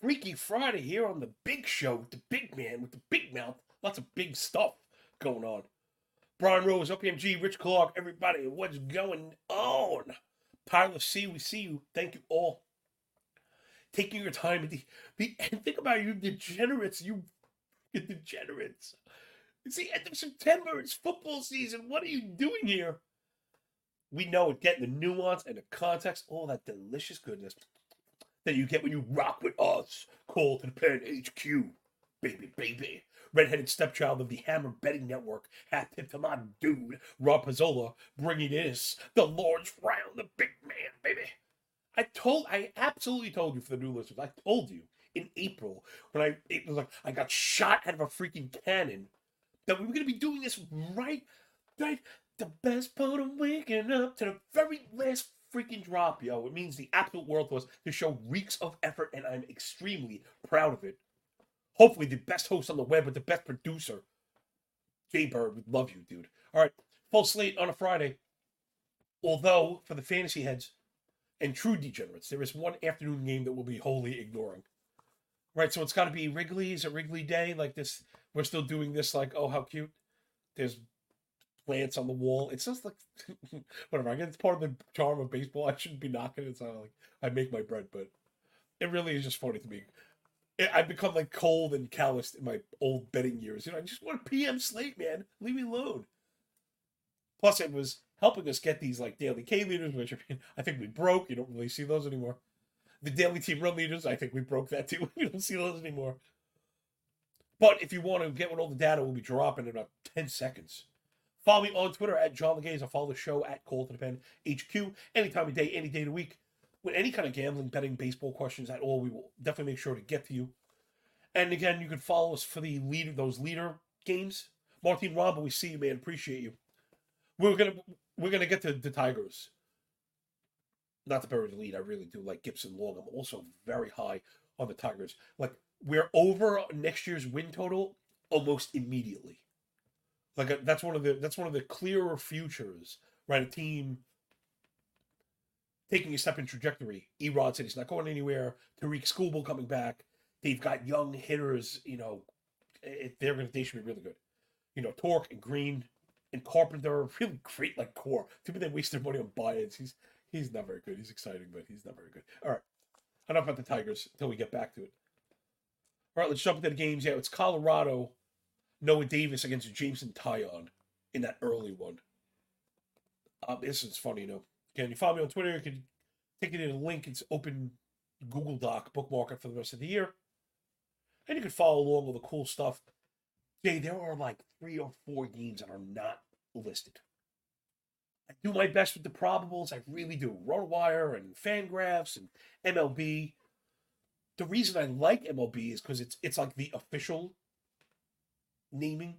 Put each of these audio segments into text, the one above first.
Freaky Friday here on the big show with the big man with the big mouth. Lots of big stuff going on. Brian Rose, OPMG, Rich Clark, everybody, what's going on? Tyler C, we see you. Thank you all. Taking your time at the, the and think about you degenerates, you degenerates. It's the end of September, it's football season. What are you doing here? We know it, getting the nuance and the context, all that delicious goodness that you get when you rock with us. Call to the pen HQ, baby, baby. Redheaded stepchild of the Hammer Betting Network. Hat tip to my dude, Rob Pizzola, bringing this, the Lord's Round, the big man, baby. I told, I absolutely told you for the new listeners, I told you in April when I, it was like, I got shot out of a freaking cannon that we were going to be doing this right, right, the best part of waking up to the very last freaking drop, yo. It means the absolute world to us to show reeks of effort, and I'm extremely proud of it. Hopefully, the best host on the web with the best producer. Jay Bird, we love you, dude. All right, full slate on a Friday. Although, for the fantasy heads and true degenerates, there is one afternoon game that we'll be wholly ignoring. Right, so it's got to be Wrigley. Is it Wrigley Day? Like this, we're still doing this. Like, oh, how cute! There's plants on the wall. It's just like whatever. I guess it's part of the charm of baseball. I shouldn't be knocking it. It's not like I make my bread, but it really is just funny to me. I've become like cold and calloused in my old betting years. You know, I just want a PM slate, man. Leave me alone. Plus, it was helping us get these like daily K leaders, which I, mean, I think we broke. You don't really see those anymore. The daily team run leaders, I think we broke that too. you don't see those anymore. But if you want to get what all the data will be dropping in about 10 seconds. Follow me on Twitter at John Laghezza. I'll follow the show at Call to the Pen HQ any time of day, any day of the week. With any kind of gambling, betting, baseball questions at all, we will definitely make sure to get to you. And again, you can follow us for the leader, those leader games. Martin Rombo, we see you, man. Appreciate you. We're gonna we're gonna get to the Tigers. Not to bury the lead, I really do like Gibson Long. I'm also very high on the Tigers. Like we're over next year's win total almost immediately. Like uh, that's one of the that's one of the clearer futures, right? A team taking a step in trajectory. Erod said he's not going anywhere. Tarik Skubal coming back. They've got young hitters. You know, they're gonna they should be really good. You know, Torque and Greene and Carpenter are really great like core. Too bad they waste their money on buy-ins. He's he's not very good. He's exciting, but he's not very good. All right, enough about the Tigers until we get back to it. All right, let's jump into the games. Yeah, it's Colorado, Noah Davis against Jameson Taillon in that early one. Um, this is funny, you know. Again, you follow me on Twitter. You can take it in a link. It's open Google Doc, bookmark it for the rest of the year. And you can follow along with the cool stuff. Jay, there are like three or four games that are not listed. I do my best with the probables. I really do. RotoWire and Fangraphs and MLB. The reason I like MLB is because it's it's like the official naming.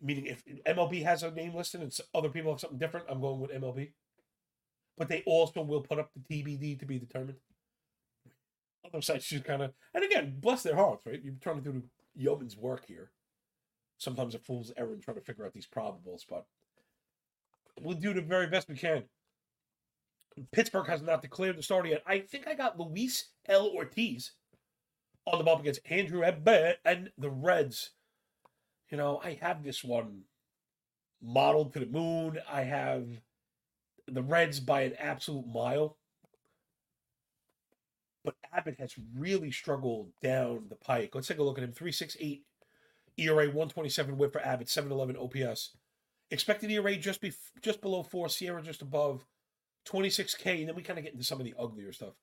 Meaning, if MLB has a name listed and other people have something different, I'm going with MLB. But they also will put up the TBD to be determined. Other sites just kind of, and again, bless their hearts, right? You're trying to do yeoman's work here. Sometimes a fool's errand trying to figure out these probables, but we'll do the very best we can. Pittsburgh has not declared the starter yet. I think I got Luis L. Ortiz on the bump against Andrew Abbott and the Reds. You know, I have this one modeled to the moon. I have the Reds by an absolute mile. But Abbott has really struggled down the pike. Let's take a look at him. 368 ERA, 127 whip for Abbott, 711 OPS. Expected ERA just be just below four, SIERA just above 26K. And then we kind of get into some of the uglier stuff.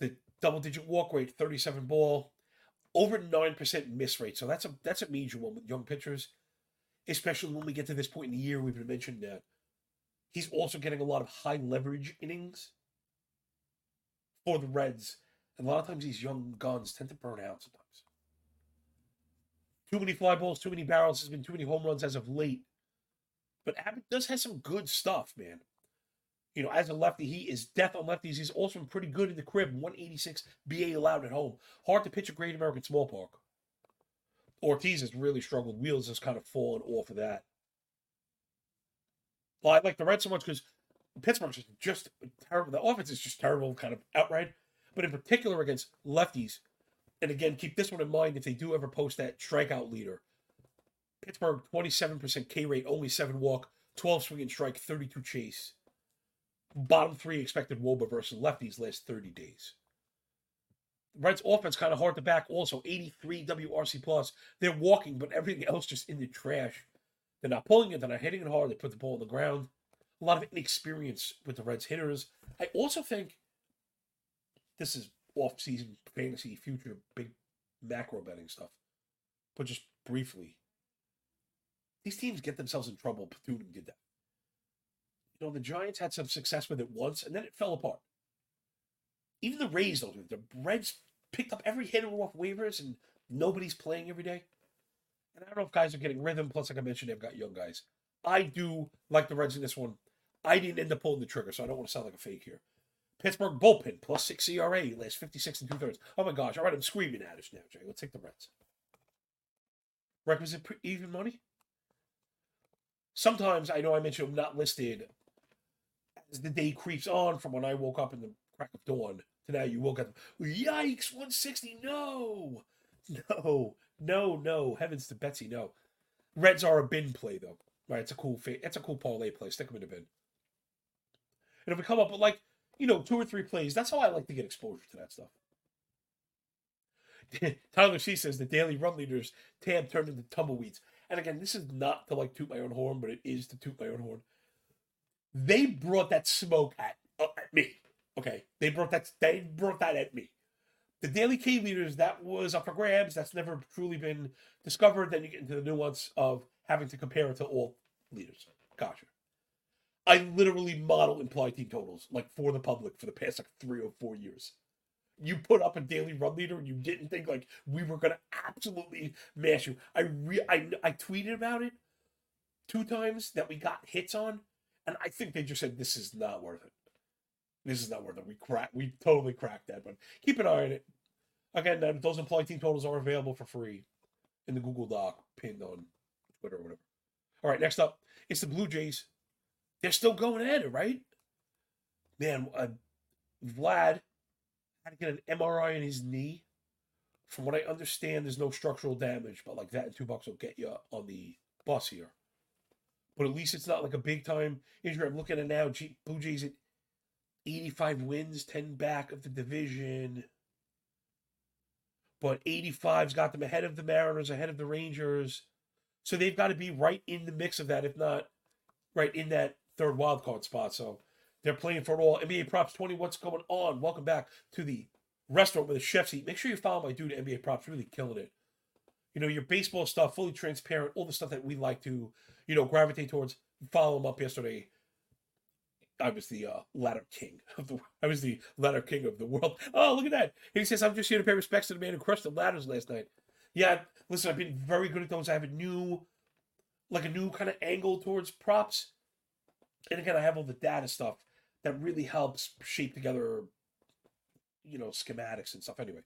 The double digit walk rate, 37 ball. Over 9% miss rate. So that's a that's a major one with young pitchers, especially when we get to this point in the year. We've been mentioned that he's also getting a lot of high leverage innings for the Reds. And a lot of times these young guns tend to burn out sometimes. Too many fly balls, too many barrels. There's been too many home runs as of late. But Abbott does have some good stuff, man. You know, as a lefty, he is death on lefties. He's also pretty good in the crib. 186 BA allowed at home. Hard to pitch a great American small park. Ortiz has really struggled. Wheels has kind of fallen off of that. Well, I like the Reds so much because Pittsburgh's just terrible. The offense is just terrible, kind of outright. But in particular against lefties, and again, keep this one in mind if they do ever post that strikeout leader. Pittsburgh, 27% K rate, only seven walk, 12 swing and strike, 32 chase. Bottom three expected Woba versus lefties last 30 days. Reds offense kind of hard to back also 83 WRC plus. They're walking, but everything else just in the trash. They're not pulling it, they're not hitting it hard, they put the ball on the ground. A lot of inexperience with the Reds hitters. I also think this is off-season fantasy future big macro betting stuff. But just briefly, these teams get themselves in trouble. Bethune did that. You know, the Giants had some success with it once, and then it fell apart. Even the Rays don't do it. The Reds picked up every hitter off waivers, and nobody's playing every day. And I don't know if guys are getting rhythm. Plus, like I mentioned, they've got young guys. I do like the Reds in this one. I didn't end up pulling the trigger, so I don't want to sound like a fake here. Pittsburgh bullpen plus six ERA last 56 and two thirds. Oh my gosh, all right, I'm screaming at us now, Jay. Let's take the Reds. Requisite even money? Sometimes I know I mentioned I'm not listed as the day creeps on from when I woke up in the crack of dawn to now you woke up. Yikes, 160. No, no, no, no. Heavens to Betsy, no. Reds are a bin play though. Right, it's a cool fa- it's a cool Paul parlay play. Stick them in a bin. And if we come up with like you know, two or three plays. That's how I like to get exposure to that stuff. Tyler C says the daily run leaders tab turned into tumbleweeds. And again, this is not to like toot my own horn, but it is to toot my own horn. They brought that smoke at, uh, at me. Okay, they brought that. They brought that at me. The daily K leaders that was up for grabs. That's never truly been discovered. Then you get into the nuance of having to compare it to all leaders. Gotcha. I literally model implied team totals like for the public for the past like three or four years. You put up a daily run leader and you didn't think like we were gonna absolutely mash you. I re I I tweeted about it two times that we got hits on, and I think they just said this is not worth it. This is not worth it. We crack we totally cracked that, but keep an eye on it. Again, those implied team totals are available for free in the Google Doc pinned on Twitter or whatever. All right, next up, it's the Blue Jays they're still going at it, right? Man, uh, Vlad had to get an MRI in his knee. From what I understand, there's no structural damage, but like that two bucks will get you on the bus here. But at least it's not like a big time injury. I'm looking at now. Blue Jays at 85 wins, 10 back of the division. But 85's got them ahead of the Mariners, ahead of the Rangers. So they've got to be right in the mix of that, if not right in that third wild card spot. So they're playing for it all. NBA Props 20, what's going on? Welcome back to the restaurant with the chef's eat. Make sure you follow my dude NBA Props, really killing it. You know, your baseball stuff, fully transparent, all the stuff that we like to, you know, gravitate towards. Follow him up yesterday. I was the uh, ladder king of the. I was the ladder king of the world. Oh, look at that! He says, "I'm just here to pay respects to the man who crushed the ladders last night." Yeah, listen, I've been very good at those. I have a new, like a new kind of angle towards props and again, I have all the data stuff that really helps shape together, you know, schematics and stuff. Anyway,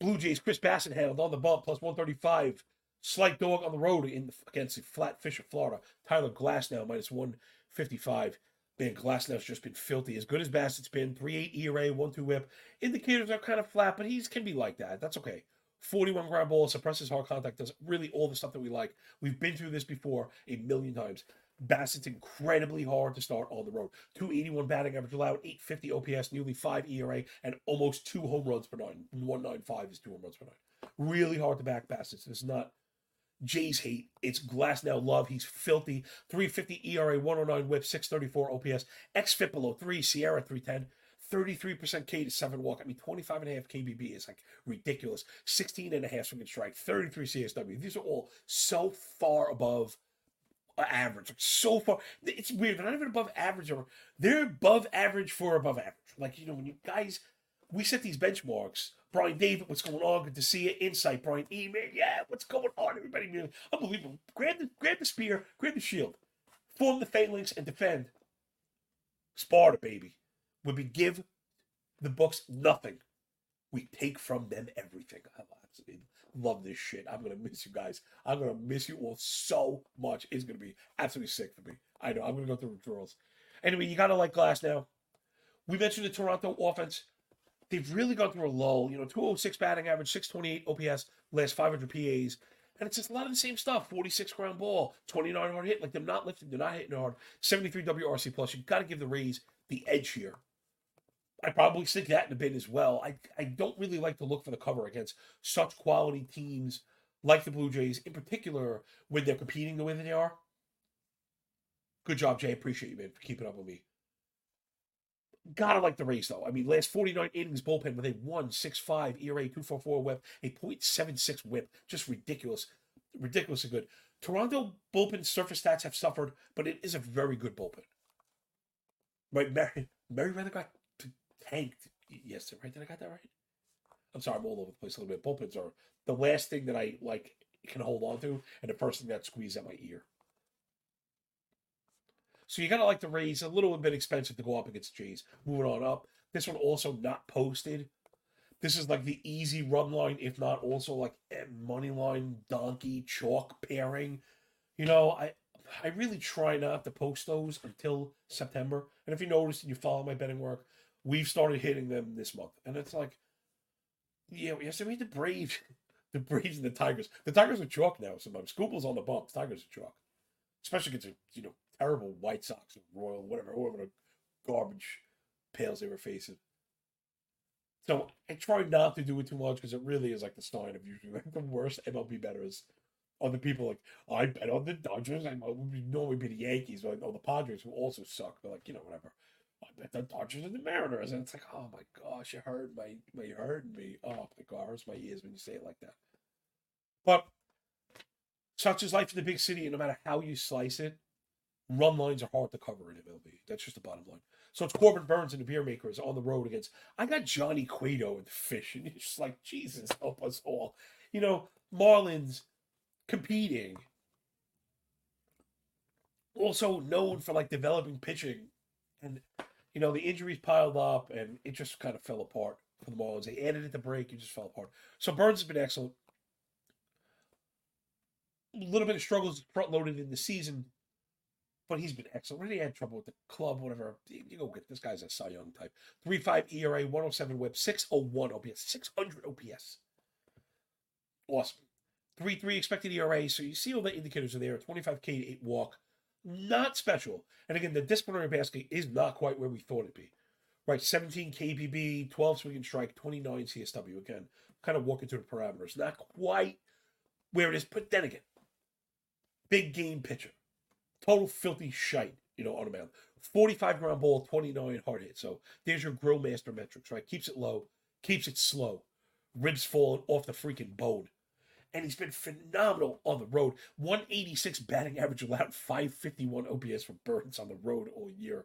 Blue Jays, Chris Bassett handled on the bump, plus 135. Slight dog on the road in against the Flatfish of Florida. Tyler Glasnow, minus 155. Man, Glasnow's just been filthy. As good as Bassitt's been, 3-8 ERA, 1-2 whip. Indicators are kind of flat, but he's can be like that. That's okay. 41 ground ball, suppresses hard contact, does really all the stuff that we like. We've been through this before a million times. Bassitt's incredibly hard to start on the road. 281 batting average allowed, 850 OPS, nearly 5 ERA, and almost two home runs per nine. 195 is two home runs per nine. Really hard to back Bassitt. It's not Jay's hate. It's Glasnow love. He's filthy. 350 ERA, 109 whip, 634 OPS. XFIP below 3, SIERA 310. 33% K to 7 walk. I mean, 25 and a half KBB is like ridiculous. 16 and a half swing and strike, 33 CSW. These are all so far above uh, average. Like so far. It's weird. They're not even above average. Or they're above average for above average. Like, you know, when you guys, we set these benchmarks. Brian David, what's going on? Good to see you. Insight, Brian E. Man, yeah, what's going on? Everybody, man, unbelievable. Grab the, grab the spear, grab the shield, form the phalanx, and defend. Sparta, baby. When we give the books nothing, we take from them everything. I love this shit. I'm gonna miss you guys. I'm gonna miss you all so much. It's gonna be absolutely sick for me. I know. I'm gonna go through withdrawals. Anyway, you gotta like Glasnow. We mentioned the Toronto offense. They've really gone through a lull. You know, 206 batting average, 628 OPS, last 500 PAs. And it's just a lot of the same stuff. 46 ground ball, 29 hard hit. Like they're not lifting, they're not hitting hard. 73 WRC plus. You've got to give the Rays the edge here. I probably stick that in a bin as well. I, I don't really like to look for the cover against such quality teams like the Blue Jays, in particular when they're competing the way that they are. Good job, Jay. Appreciate you, man, for keeping up with me. Gotta like the Rays, though. I mean, last 49 innings bullpen with a 1.65 ERA, 244 whip, a 0.76 whip. Just ridiculous. Ridiculously good. Toronto bullpen surface stats have suffered, but it is a very good bullpen. Right, Mary, Merryweather got tanked yesterday, right? Did I got that right? I'm sorry, I'm all over the place a little bit. Bullpens are the last thing that I like can hold on to, and the first thing that squeezes at my ear. So you gotta like the Rays a little bit expensive to go up against the Jays. Moving on up. This one also not posted. This is like the easy run line, if not also like eh, money line donkey chalk pairing. You know, I I really try not to post those until September. And if you notice and you follow my betting work, we've started hitting them this month. And it's like, yeah, we have to read the Braves, the Braves and the Tigers. The Tigers are chalk now sometimes. Skubal's on the bump. The Tigers are chalk. Especially against, you know, terrible White Sox or Royal, whatever, whatever the garbage pails they were facing. So I try not to do it too much because it really is like the sign of usually like the worst MLB betters are the people like I bet on the Dodgers. I normally be the Yankees, but oh, the Padres who also suck. But like you know whatever. I bet the Dodgers and the Mariners, and it's like oh my gosh, you heard my, you heard me. Oh my god, hurts my ears when you say it like that. But such is life in the big city, and no matter how you slice it, run lines are hard to cover in MLB. That's just the bottom line. So it's Corbin Burnes and the Beer Makers on the road against. I got Johnny Cueto and the Fish, and it's just like Jesus help us all. You know, Marlins competing, also known for like developing pitching, and you know the injuries piled up, and it just kind of fell apart for the Marlins. They added it to break, it just fell apart. So Burnes has been excellent. A little bit of struggles front loaded in the season, but he's been excellent. Really had trouble with the club, whatever. You go get this guy's a Cy Young type. 3 5 ERA, 107 whip, 601 OPS, 600 OPS. Awesome. 3 3 expected ERA. So you see all the indicators are there 25K to 8 walk. Not special. And again, the disciplinary basket is not quite where we thought it'd be. Right, 17 KBB, 12 swing and strike, 29 CSW. Again, kind of walking through the parameters. Not quite where it is, but then again, big game pitcher total filthy shite, you know, on a mound. 45 ground ball, 29 hard hit. So there's your grill master metrics, right? Keeps it low, keeps it slow. Ribs falling off the freaking bone. And he's been phenomenal on the road. 186 batting average allowed, 551 OPS for Burnes on the road all year.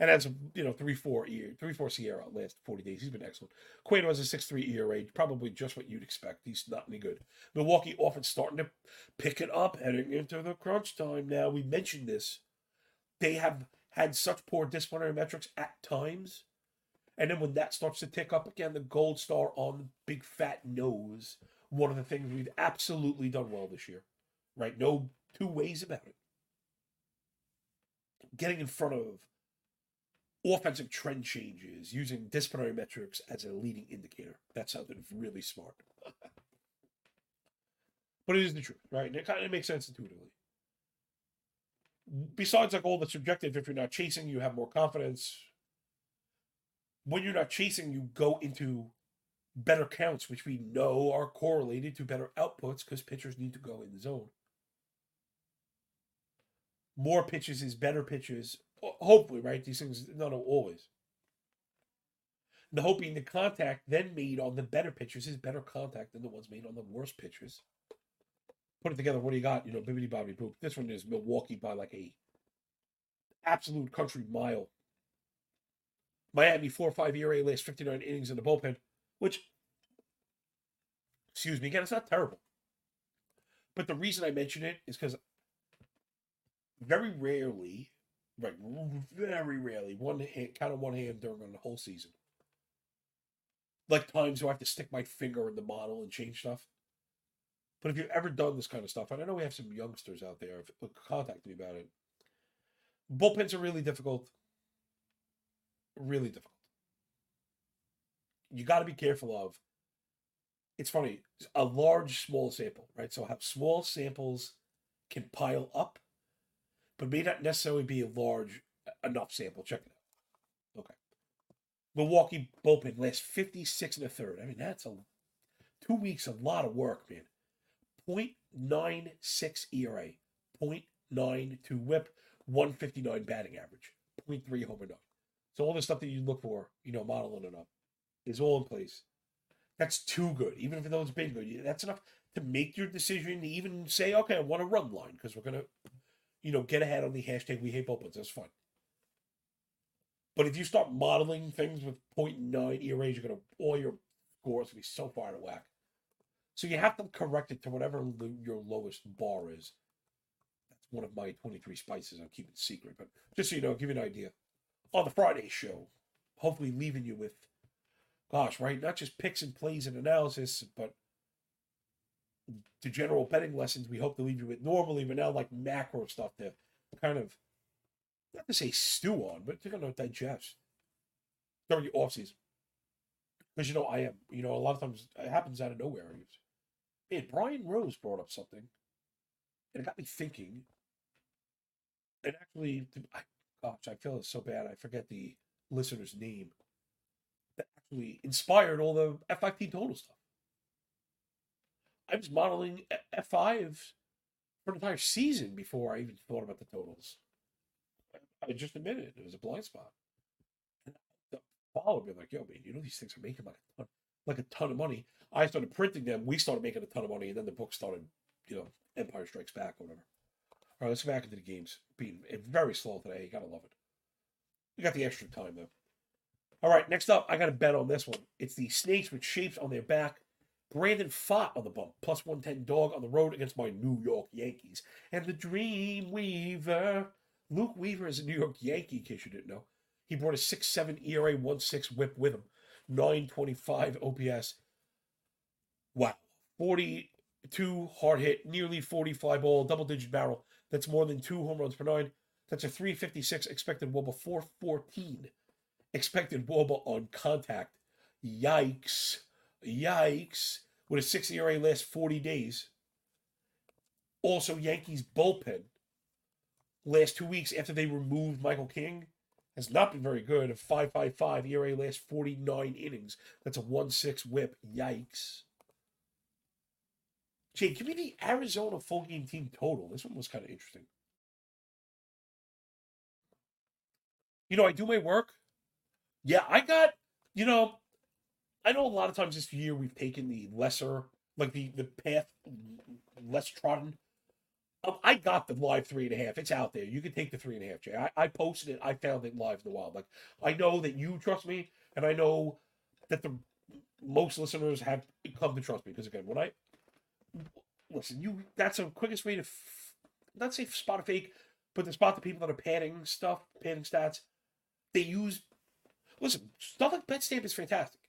And that's you know, three four year three four SIERA last forty days. He's been excellent. Cueto has a six three ERA, probably just what you'd expect. He's not any good. Milwaukee offense starting to pick it up, heading into the crunch time. Now we mentioned this. They have had such poor disciplinary metrics at times. And then when that starts to tick up again, the gold star on the big fat nose, one of the things we've absolutely done well this year. Right? No two ways about it. Getting in front of offensive trend changes using disciplinary metrics as a leading indicator. That sounded really smart. but it is the truth, right? And it kind of makes sense intuitively. Besides, like all the subjective, if you're not chasing, you have more confidence. When you're not chasing, you go into better counts, which we know are correlated to better outputs because pitchers need to go in the zone. More pitches is better pitches hopefully, right? These things, no, no, always. The hoping the contact then made on the better pitchers is better contact than the ones made on the worst pitchers. Put it together. What do you got? You know, bibbity bobbity boop. This one is Milwaukee by like a absolute country mile. Miami four five ERA last fifty nine innings in the bullpen, which excuse me again, it's not terrible. But the reason I mention it is because very rarely, right, very rarely, one hand, count on one hand during the whole season. Like times where I have to stick my finger in the model and change stuff. But if you've ever done this kind of stuff, and I know we have some youngsters out there who contact me about it, bullpens are really difficult. Really difficult. You got to be careful of. It's funny, a large, small sample, right? So, have small samples can pile up but may not necessarily be a large enough sample. Check it out. Okay. Milwaukee bullpen last 56 and a third. I mean, that's a two weeks, a lot of work, man. 0.96 ERA, 0.92 whip, 159 batting average, 0.3 home run. So all the stuff that you look for, you know, modeling it up, is all in place. That's too good. Even if those been good, that's enough to make your decision. To even say, okay, I want a run line because we're gonna you know, get ahead on the hashtag we hate bullpens. That's fine. But if you start modeling things with 0.9 ERAs, you're gonna all your scores will be so far out of whack. So you have to correct it to whatever your lowest bar is. That's one of my 23 spices I'm keeping it secret. But just so you know, give you an idea. On the Friday show, hopefully leaving you with, gosh, right, not just picks and plays and analysis, but the general betting lessons we hope to leave you with normally, but now like macro stuff to kind of not to say stew on, but to kind of digest during the off season. Because you know I am, you know, a lot of times it happens out of nowhere. Man, Brian Rose brought up something, and it got me thinking. And actually, I, gosh, I feel so bad. I forget the listener's name that actually inspired all the F5 total stuff. I was modeling F5 for an entire season before I even thought about the totals. I just admitted it. It was a blind spot. And the me like, yo, man, you know these things are making like a ton, like a ton of money. I started printing them. We started making a ton of money, and then the book started, you know, Empire Strikes Back or whatever. All right, let's go back into the games. Being very slow today. You gotta love it. We got the extra time though. All right, next up, I got a bet on this one. It's the snakes with shapes on their back Brandon Pfaadt on the bump, plus 110 dog on the road against my New York Yankees. And the Dream Weaver. Luke Weaver is a New York Yankee, in case you didn't know. He brought a 6 7 ERA 1 6 whip with him, 925 OPS. Wow. 42 hard hit, nearly 40 fly ball, double digit barrel. That's more than two home runs per nine. That's a 356 expected wOBA, 414 expected wOBA on contact. Yikes. Yikes. With a 6 ERA last 40 days. Also, Yankees bullpen last two weeks after they removed Michael King has not been very good. A 5.55 ERA last 49 innings. That's a 1-6 whip. Yikes. Jay, give me the Arizona full game team total. This one was kind of interesting. You know, I do my work. Yeah, I got, you know, I know a lot of times this year we've taken the lesser, like the the path less trodden. Um, I got the live three and a half. It's out there. You can take the three and a half, Jay. I, I posted it. I found it live in the wild. Like I know that you trust me, and I know that the most listeners have come to trust me because again, when I listen, you that's the quickest way to f- not say spot a fake, but to spot the people that are padding stuff, padding stats. They use listen stuff like BetStamp is fantastic.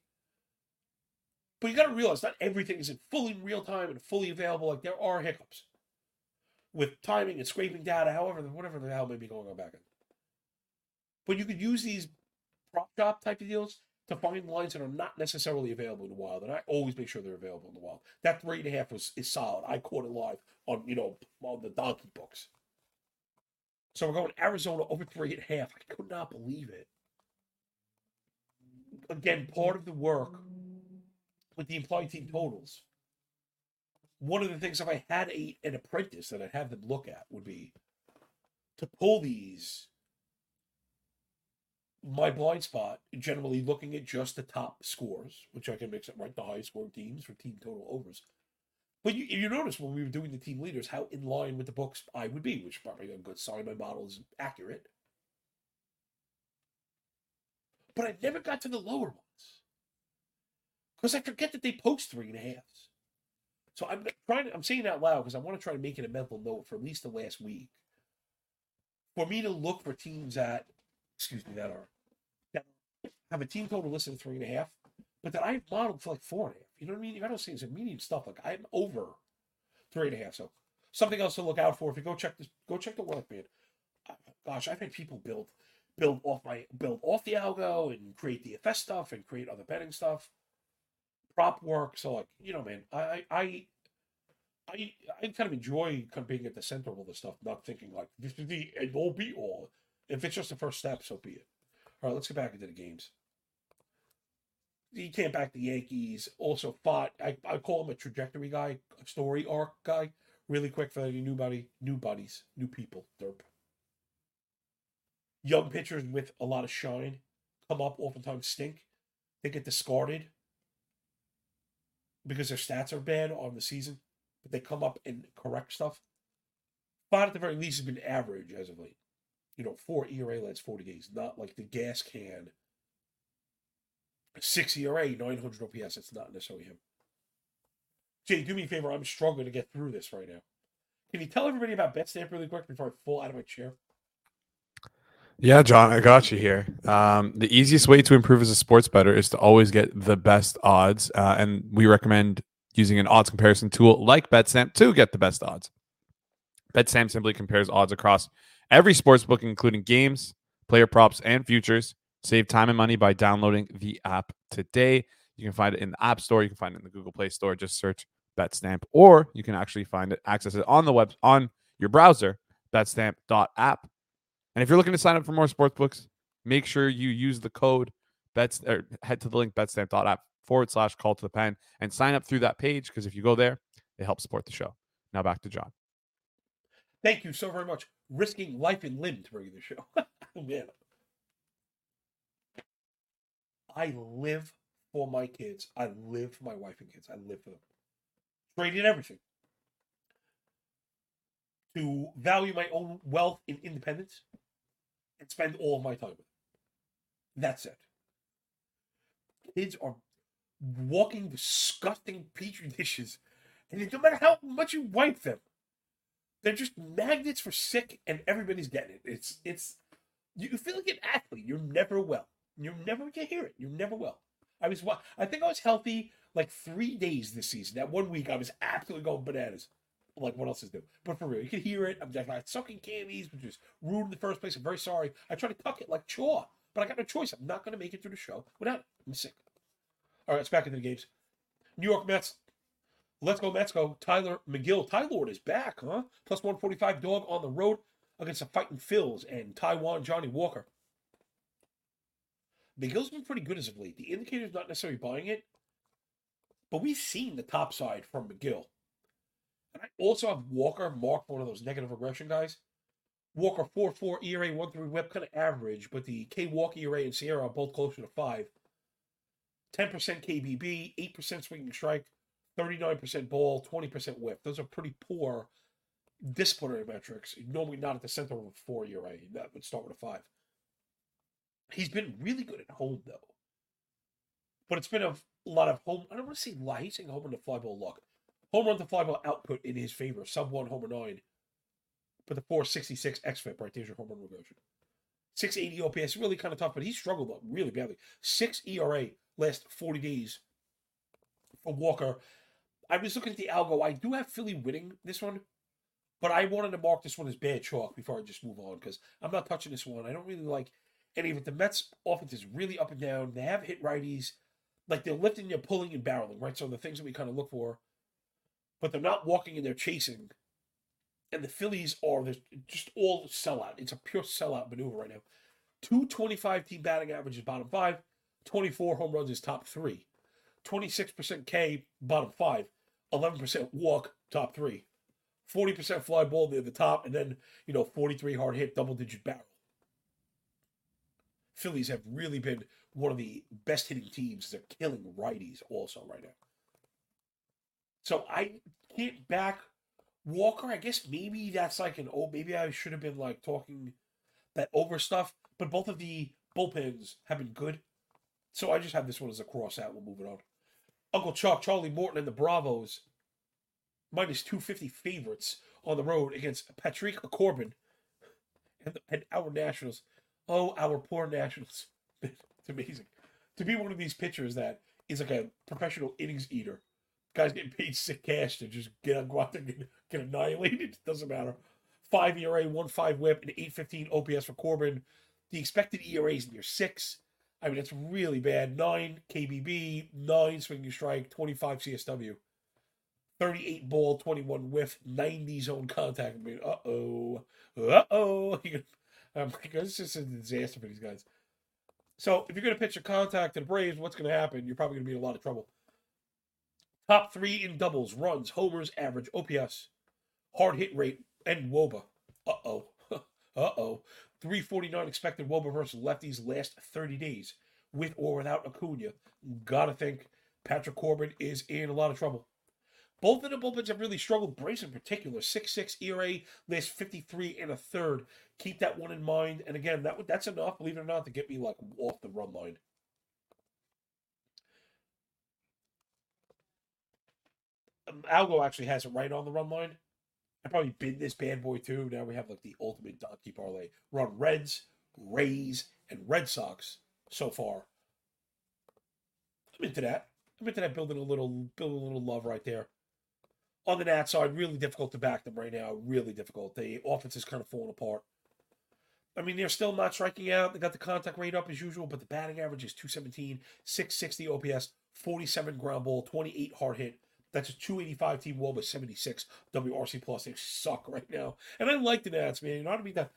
But you got to realize not everything is in fully real time and fully available. Like there are hiccups with timing and scraping data, however, whatever the hell may be going on back end. But you could use these prop shop type of deals to find lines that are not necessarily available in the wild, and I always make sure they're available in the wild. That three and a half was is solid. I caught it live on you know on the donkey books. So we're going Arizona over three and a half. I could not believe it. Again, part of the work with the implied team totals. One of the things, if I had a, an apprentice that I'd have them look at, would be to pull these my blind spot, generally looking at just the top scores, which I can mix up right the highest scoring teams for team total overs. But you, you notice when we were doing the team leaders how in line with the books I would be, which probably a good sign my model is accurate. But I never got to the lower ones because I forget that they post three and a halves. So I'm trying. To, I'm saying out loud because I want to try to make it a mental note for at least the last week for me to look for teams that, excuse me, that are that have a team total listed three and a half, but that I've modeled for like four and a half. You know what I mean? I don't see some medium stuff like I'm over three and a half. So something else to look out for. If you go check this, go check the work man. Gosh, I've had people build build off my build off the algo and create DFS stuff and create other betting stuff, prop work. So like you know, man, I I I I kind of enjoy kind of being at the center of all this stuff, not thinking like this is the end all be all. If it's just the first step, so be it. All right, let's get back into the games. He can't back the Yankees. Also fought. I, I call him a trajectory guy, a story arc guy. Really quick for any new buddy, new buddies, new people. Derp. Young pitchers with a lot of shine come up, oftentimes stink. They get discarded because their stats are bad on the season, but they come up and correct stuff. But at the very least has been average as of late. You know, four ERA last 40 games, not like the gas can Six ERA, 900 OPS. It's not necessarily him. Jay, do me a favor. I'm struggling to get through this right now. Can you tell everybody about BetStamp really quick before I fall out of my chair? Yeah, John, I got you here. Um, the easiest way to improve as a sports better is to always get the best odds, uh, and we recommend using an odds comparison tool like BetStamp to get the best odds. BetStamp simply compares odds across every sports book, including games, player props, and futures. Save time and money by downloading the app today. You can find it in the App Store. You can find it in the Google Play Store. Just search BetStamp, or you can actually find it, access it on the web on your browser, betstamp.app. And if you're looking to sign up for more sports books, make sure you use the code bets or head to the link betstamp.app forward slash call to the pen and sign up through that page because if you go there, it helps support the show. Now back to John. Thank you so very much. Risking life and limb to bring you the show. oh, man. I live for my kids. I live for my wife and kids. I live for them. Traded everything to value my own wealth in independence and spend all my time with. That's it. Kids are walking disgusting petri dishes, and no matter how much you wipe them, they're just magnets for sick, and everybody's getting it. It's it's you feel like an athlete. You're never well. You're never gonna hear it. You never will. I was I think I was healthy like three days this season. That one week I was absolutely going bananas. Like what else is new? But for real, you can hear it. I'm just like sucking candies, which is rude in the first place. I'm very sorry. I try to tuck it like chaw, but I got no choice. I'm not gonna make it through the show without it. I'm sick. All right, let's back into the games. New York Mets. Let's go, Mets go. Tylor Megill. Tylor is back, huh? Plus 145 dog on the road against the fighting Phils and Taijuan Johnny Walker. Megill's been pretty good as of late. The indicator's not necessarily buying it, but we've seen the top side from Megill. And I also have Walker marked one of those negative regression guys. Walker 4 4 ERA 1 3 whip, kind of average, but the K Walk ERA and SIERA are both closer to 5. 10% KBB, 8% swinging strike, 39% ball, 20% whip. Those are pretty poor disciplinary metrics. Normally not at the center of a 4 ERA. That would start with a 5. He's been really good at home though. But it's been a lot of home. I don't want to say light. He's saying home run to fly ball luck. Home run to fly ball output in his favor. Sub one homer nine. But the 466 XFIP right there's your home run regression. 680 OPS really kind of tough, but he struggled up really badly. Six ERA last 40 days for Walker. I was looking at the algo. I do have Philly winning this one, but I wanted to mark this one as bad chalk before I just move on because I'm not touching this one. I don't really like and even the Mets offense is really up and down. They have hit righties. Like they're lifting, they're pulling and barreling, right? So the things that we kind of look for. But they're not walking and they're chasing. And the Phillies are just all sellout. It's a pure sellout maneuver right now. 225 team batting average is bottom five. 24 home runs is top three. 26% K, bottom five. 11% walk, top three. 40% fly ball near the top. And then, you know, 43 hard hit, double digit barrel. Phillies have really been one of the best hitting teams. They're killing righties also right now. So I can't back Walker. I guess maybe that's like an oh, maybe I should have been like talking that over stuff. But both of the bullpens have been good. So I just have this one as a cross out. We'll move it on. Uncle Chuck, Charlie Morton, and the Bravos minus 250 favorites on the road against Patrick Corbin and, and our Nationals. Oh, our poor Nationals. it's amazing. To be one of these pitchers that is like a professional innings eater. Guys getting paid sick cash to just get go out there get, get annihilated. Doesn't matter. Five ERA, one five whip, and 815 OPS for Corbin. The expected ERA is near six. I mean, it's really bad. Nine KBB, nine swinging strike, 25 CSW. 38 ball, 21 whiff, 90 zone contact. I mean, uh oh. Uh oh. I'm like, it's just a disaster for these guys. So if you're going to pitch a contact to the Braves, what's going to happen? You're probably going to be in a lot of trouble. Top three in doubles, runs, homers, average, OPS, hard hit rate, and WOBA. Uh oh. uh oh. 349 expected WOBA versus lefties last 30 days, with or without Acuna. Gotta think Patrick Corbin is in a lot of trouble. Both of the bullpens have really struggled. Brace in particular, 6-6 ERA, last 53 and a third. Keep that one in mind. And again, that that's enough, believe it or not, to get me like off the run line. Algo actually has it right on the run line. I probably bid this bad boy too. Now we have like the ultimate donkey parlay. Run Reds, Rays, and Red Sox so far. I'm into that. I'm into that building a little building a little love right there. On the Nat side, really difficult to back them right now. Really difficult. The offense is kind of falling apart. I mean, they're still not striking out. They got the contact rate up as usual, but the batting average is 217, 660 OPS, 47 ground ball, 28 hard hit. That's a 285 team with 76 WRC plus. They suck right now. And I like the Nats, man. You know, I don't mean that.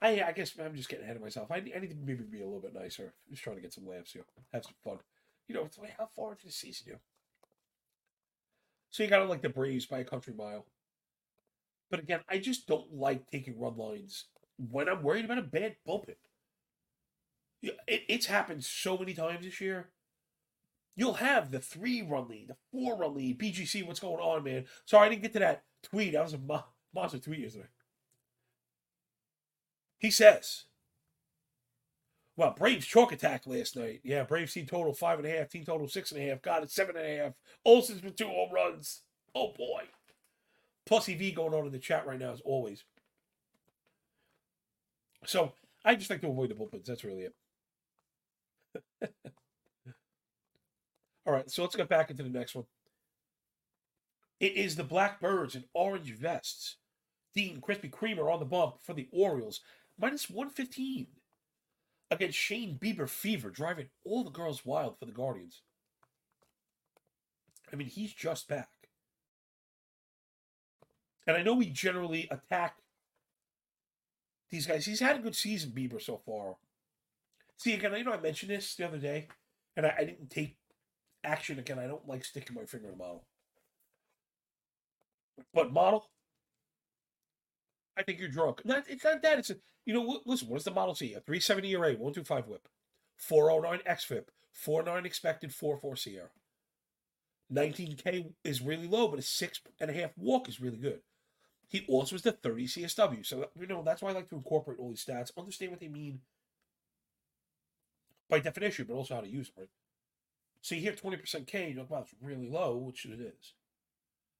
I, I guess I'm just getting ahead of myself. I, I need to maybe be a little bit nicer. I'm just trying to get some laughs here, have some fun. You know, it's like how far into the season you? So you got to like the Braves by a country mile. But again, I just don't like taking run lines when I'm worried about a bad bullpen. It, it's happened so many times this year. You'll have the three run lead, the four run lead, BGC. What's going on, man? Sorry, I didn't get to that tweet. That was a mo- monster tweet yesterday. He says, well, Braves chalk attack last night. Yeah, Braves team total five and a half, team total six and a half. Got it, seven and a half. Olson's with two home runs. Oh boy. Plus EV going on in the chat right now as always. So I just like to avoid the bullpens. That's really it. All right, so let's get back into the next one. It is the Blackbirds in orange vests. Dean Krispy Kremer on the bump for the Orioles, minus 115 against Shane Bieber Fever, driving all the girls wild for the Guardians. I mean, he's just back. And I know we generally attack these guys. He's had a good season, Bieber, so far. See, again, you know, I mentioned this the other day, and I, I didn't take action again. I don't like sticking my finger in the model. But model, I think you're drunk. Not, it's not that. It's a, you know, listen, what does the model see? A 370 ERA, 125 whip, 409 XFIP, 49 expected, 44 SIERA. 19K is really low, but a six and a half walk is really good. He also has the 30 CSW. So, you know, that's why I like to incorporate all these stats, understand what they mean by definition, but also how to use them, right? So you hear 20% K, you're like, wow, it's really low, which it is.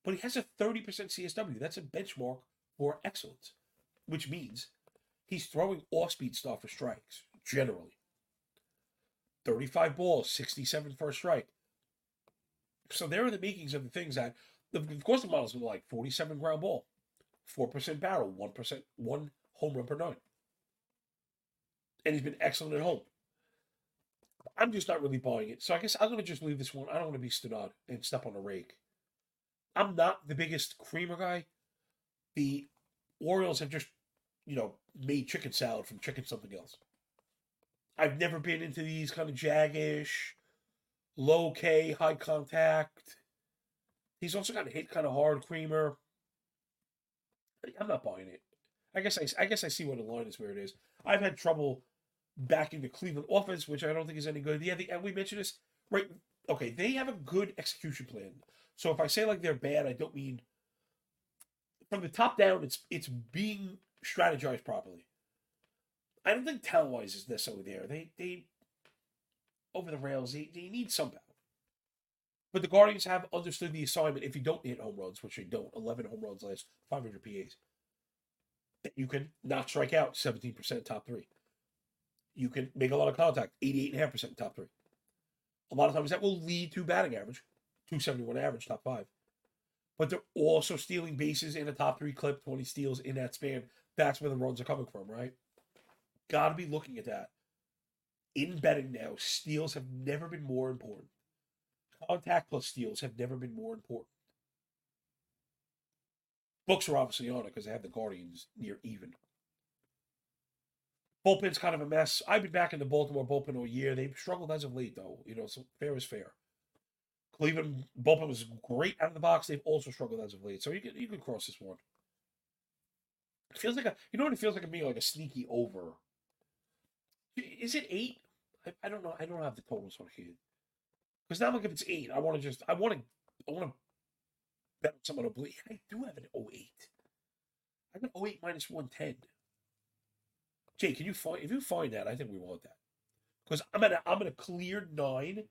But he has a 30% CSW. That's a benchmark for excellence, which means he's throwing off speed stuff for strikes, generally. 35 balls, 67 for a strike. So there are the makings of the things that, of course, the models are like 47 ground ball, 4% barrel, 1%, one home run per nine. And he's been excellent at home. I'm just not really buying it. So I guess I'm going to just leave this one. I don't want to be stood on and step on a rake. I'm not the biggest Kremer guy. The Orioles have just, you know, made chicken salad from chicken something else. I've never been into these kind of jaggish, low K, high contact. He's also got to hit kind of hard Kremer. I'm not buying it. I guess I, I guess I see what the line is where it is. I've had trouble backing the Cleveland offense, which I don't think is any good. Yeah, the, and we mentioned this, right? Okay, they have a good execution plan. So if I say like they're bad, I don't mean from the top down. It's it's being strategized properly. I don't think talent wise is necessarily there. They they over the rails. They, they need some balance. But the Guardians have understood the assignment. If you don't hit home runs, which they don't, 11 home runs last 500 PAs, that you can not strike out 17% top three. You can make a lot of contact, 88.5% top three. A lot of times that will lead to batting average, 271 average, top five. But they're also stealing bases in a top three clip, 20 steals in that span. That's where the runs are coming from, right? Got to be looking at that. In betting now, steals have never been more important. Contact plus steals have never been more important. Books are obviously on it because they have the Guardians near even. Bullpen's kind of a mess. I've been back in the Baltimore bullpen all year. They've struggled as of late, though. You know, so fair is fair. Cleveland bullpen was great out of the box. They've also struggled as of late. So you can you can cross this one. It feels like a you know what it feels like me like a sneaky over. Is it eight? I, I don't know. I don't have the totals on here. Because now, look, if it's eight, I want to just, I want to, I want to bet on someone oblique. I do have an 08. I got 08 minus 110. Jay, can you find, if you find that, I think we want that. Because I'm at a, I'm at a clear nine.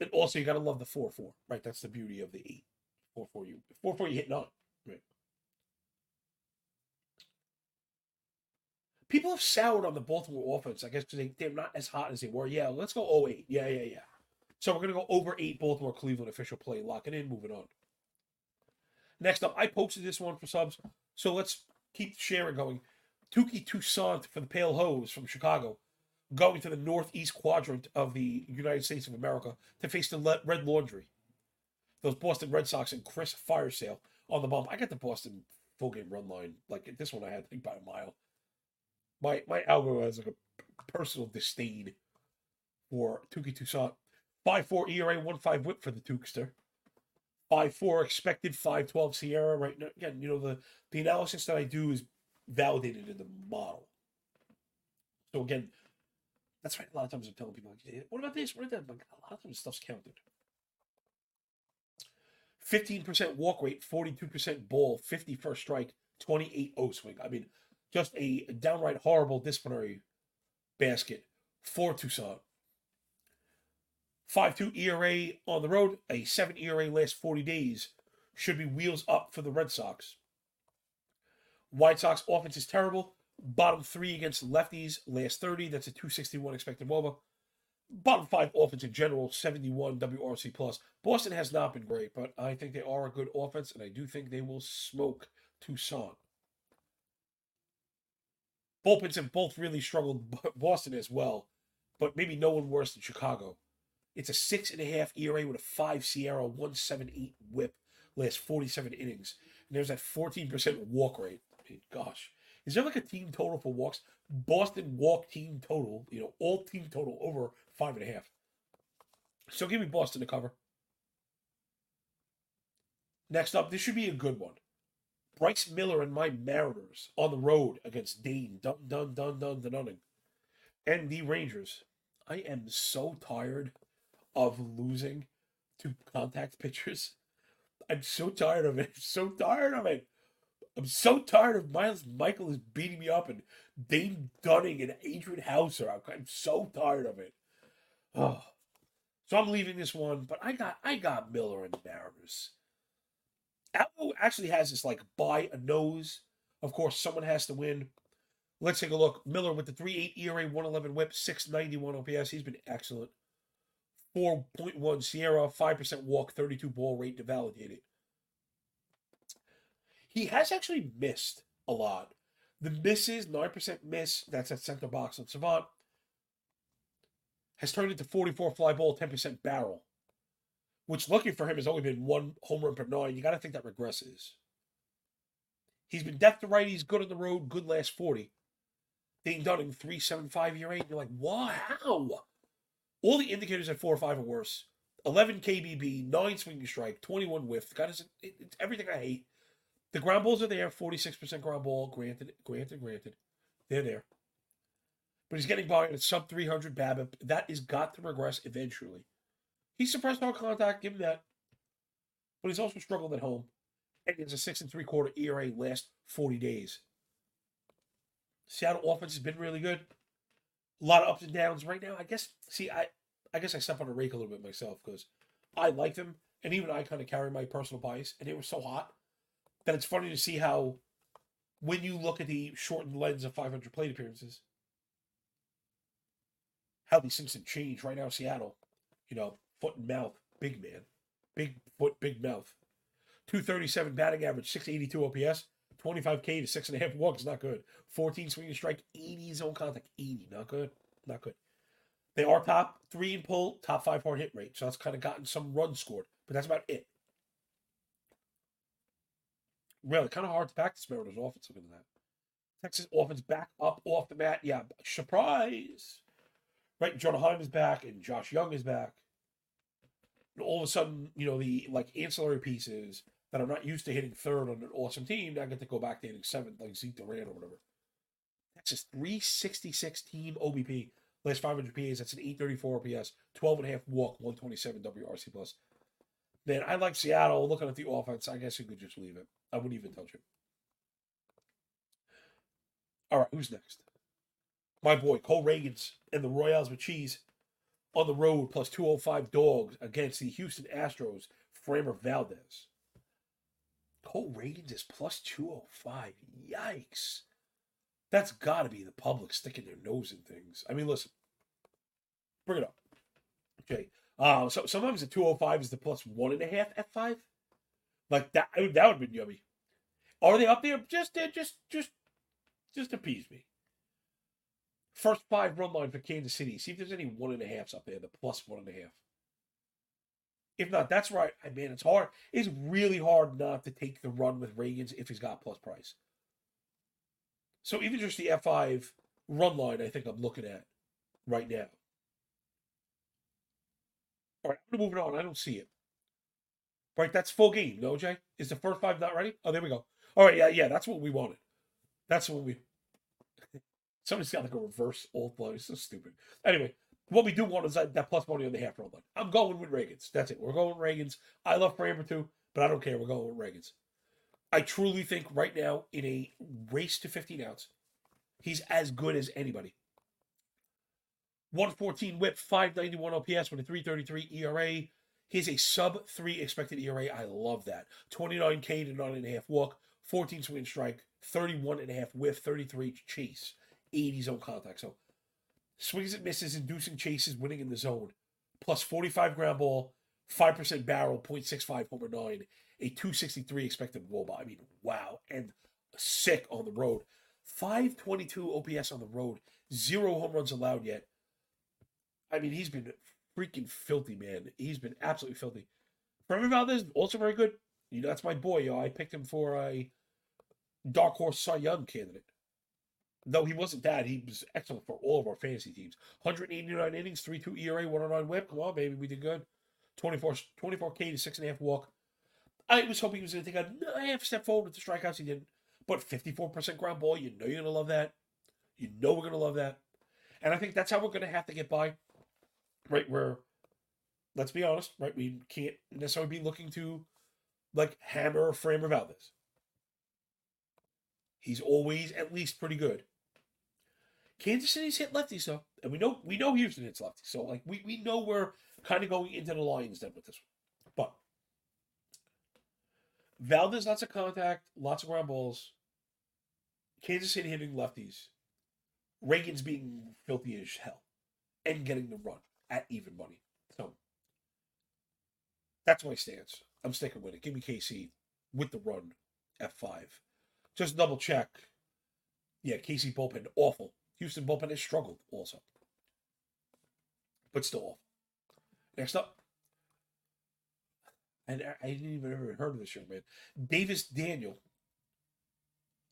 And also, you got to love the 4 4, right? That's the beauty of the eight. 4 4, you, 4 4, you hit nine, right? People have soured on the Baltimore offense, I guess, because they, they're not as hot as they were. Yeah, let's go 08. Yeah, yeah, yeah. So we're going to go over eight Baltimore Cleveland official play. Lock it in, moving on. Next up, I posted this one for subs. So let's keep sharing going. Touki Toussaint for the Pale Hose from Chicago, going to the northeast quadrant of the United States of America to face the Red Laundry. Those Boston Red Sox and Chris Firesale on the bump. I got the Boston full game run line. Like this one, I had think by a mile. My my algo has like a personal disdain for Touki Toussaint. 5 4 ERA, 1 5 whip for the Tukester. 5 4 expected, 5 12 SIERA. Right now, again, you know, the, the analysis that I do is validated in the model. So, again, that's right. A lot of times I'm telling people, what about this? What about that? But a lot of times stuff's counted. 15% walk rate, 42% ball, 50 first strike, 28 O swing. I mean, just a downright horrible disciplinary basket for Toussaint. 5-2 ERA on the road, a 7 ERA last 40 days should be wheels up for the Red Sox. White Sox offense is terrible. Bottom three against lefties last 30. That's a 261 expected WOBA. Bottom five offense in general, 71 WRC plus. Boston has not been great, but I think they are a good offense, and I do think they will smoke Toussaint. Bullpens have both really struggled, Boston as well, but maybe no one worse than Chicago. It's a six and a half ERA with a five SIERA, 178 whip, last 47 innings. And there's that 14% walk rate. Mean, gosh. Is there like a team total for walks? Boston walk team total, you know, all team total over five and a half. So give me Boston to cover. Next up, this should be a good one. Bryce Miller and my Mariners on the road against Dane, dun dun dun dun dun dunning, and the Rangers. I am so tired of losing to contact pitchers. I'm so tired of it. I'm so tired of it. I'm so tired of Miles Mikolas beating me up and Dane Dunning and Adrian Houser. I'm so tired of it. Oh. So I'm leaving this one, but I got I got Miller and Mariners. Alvo actually has this like by a nose. Of course, someone has to win. Let's take a look. Miller with the 3.8 ERA, 111 whip, 691 OPS. He's been excellent. 4.1 SIERA, 5% walk, 32 ball rate to validate it. He has actually missed a lot. The misses, 9% miss, that's at center box on Savant, has turned into 44 fly ball, 10% barrel, which looking for him has only been one home run per nine. You got to think that regresses. He's been death to righties, good on the road, good last 40. Dane in 375 year eight. You're like, wow? All the indicators at four or five or worse. 11 KBB, 9 swinging strike, 21 whiff. God, it's, it's everything I hate. The ground balls are there, 46% ground ball. Granted, granted, granted. They're there. but he's getting by at sub 300 BABIP. That is got to regress eventually. He's suppressed on contact, give him that. But he's also struggled at home. And he has a six and three quarter ERA last 40 days. Seattle offense has been really good. A lot of ups and downs right now. I guess, see, I, I guess I step on a rake a little bit myself because I like them. And even I kind of carry my personal bias. And they were so hot that it's funny to see how, when you look at the shortened lens of 500 plate appearances, how these things have changed right now. Seattle, you know, foot and mouth, big man, big foot, big mouth. 237 batting average, 682 OPS, 25K to six and a half walks, not good. 14 swing and strike, 80 zone contact, 80, not good, not good. They are top three in pull, top five hard hit rate, so that's kind of gotten some runs scored, but that's about it. Really, kind of hard to back this Mariners offense looking at that. Texas offense back up off the mat. Yeah, surprise. Right, Jonah Heim is back and Josh Jung is back. And all of a sudden, you know, the like ancillary pieces that I'm not used to hitting third on an awesome team, now I get to go back to hitting seventh, like Zeke Duran or whatever. A 366 team OBP. Last 500 PAs, that's an 834 OPS, 12 and a half walk, 127 WRC plus. Man, I like Seattle. Looking at the offense, I guess you could just leave it. I wouldn't even touch it. All right, who's next? My boy, Cole Ragans and the Royals with cheese on the road plus 205 dogs against the Houston Astros, Framber Valdez. Cole Ragans is plus 205. Yikes. That's got to be the public sticking their nose in things. I mean, listen, bring it up. Okay. Uh, so sometimes the 205 is the plus one and a half F5. Like that, that would been yummy. Are they up there? Just, uh, just, just, just appease me. First five run line for Kansas City. See if there's any one and a halfs up there, the plus one and a half. If not, that's right. I mean, it's hard. It's really hard not to take the run with Ragans if he's got plus price. So even just the F5 run line, I think I'm looking at right now. All right, I'm moving on. I don't see it. Right, that's full game. No, Jay? Is the first five not ready? Oh, there we go. All right, yeah, yeah, that's what we wanted. That's what we. Somebody's got to go reverse alt blow. It's so stupid. Anyway, what we do want is that, that plus money on the half roll line. I'm going with Ragans. That's it. We're going with Ragans. I love Framber too, but I don't care. We're going with Ragans. I truly think right now, in a race to 15 outs, he's as good as anybody. 114 whip, 591 OPS with a 333 ERA. He's a sub three expected ERA. I love that. 29K to nine and a half walk, 14 swing and strike, 31 and a half whiff, 33 chase, 80 zone contact. So swings and misses, inducing chases, winning in the zone. Plus 45 ground ball, 5% barrel, 0.65 homer nine, a 263 expected wOBA. I mean, wow. And sick on the road. 522 OPS on the road, zero home runs allowed yet. I mean, he's been freaking filthy, man. He's been absolutely filthy. Framber Valdez, also very good. You know, that's my boy. Yo. I picked him for a dark horse Cy Young candidate. Though he wasn't that, he was excellent for all of our fantasy teams. 189 innings, 3 2 ERA, 109 whip. Come on, baby, we did good. 24, 24K to 6.5 walk. I was hoping he was going to take a half step forward with the strikeouts. He didn't. But 54% ground ball, you know you're going to love that. You know we're going to love that. And I think that's how we're going to have to get by. Right? Where, let's be honest, right? We can't necessarily be looking to like hammer Framber Valdez. He's always at least pretty good. Kansas City's hit lefties though, and we know we know Houston hits lefties. So like we, we know we're kind of going into the Lions then with this one. But Valdez lots of contact, lots of ground balls. Kansas City hitting lefties. Ragans being filthy as hell and getting the run at even money. So that's my stance. I'm sticking with it. Give me KC with the run F5. Just double check. Yeah, KC bullpen awful. Houston bullpen has struggled also, but still awful. Next up, and I didn't even ever heard of this young man, Davis Daniel,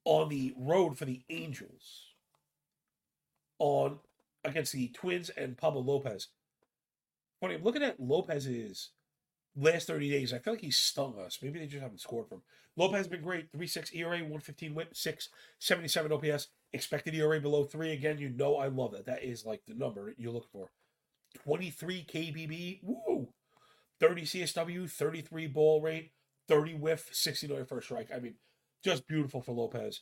on the road for the Angels, on against the Twins and Pablo Lopez. Funny, I'm looking at Lopez's last 30 days, I feel like he's stung us. Maybe they just haven't scored from him. Lopez has been great. 3 6 ERA, 115 whip, 6 77 OPS. Expected ERA below 3. Again, you know I love that. That is like the number you're looking for. 23 KBB. Woo! 30 CSW, 33 ball rate, 30 whiff, 69 first strike. I mean, just beautiful for Lopez.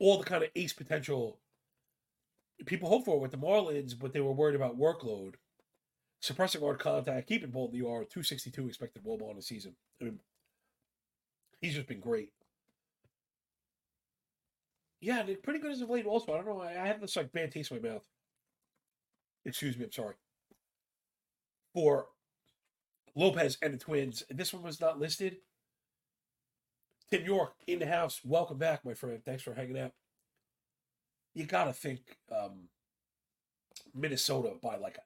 All the kind of ace potential people hope for it with the Marlins, but they were worried about workload. Suppressing hard contact, keeping ball in the yard, 262 expected ball ball in the season. I mean, he's just been great. Yeah, and pretty good as of late also. I don't know. I, I have this like bad taste in my mouth. Excuse me, I'm sorry. For Lopez and the Twins. This one was not listed. Tim York in the house. Welcome back, my friend. Thanks for hanging out. You gotta think um, Minnesota by like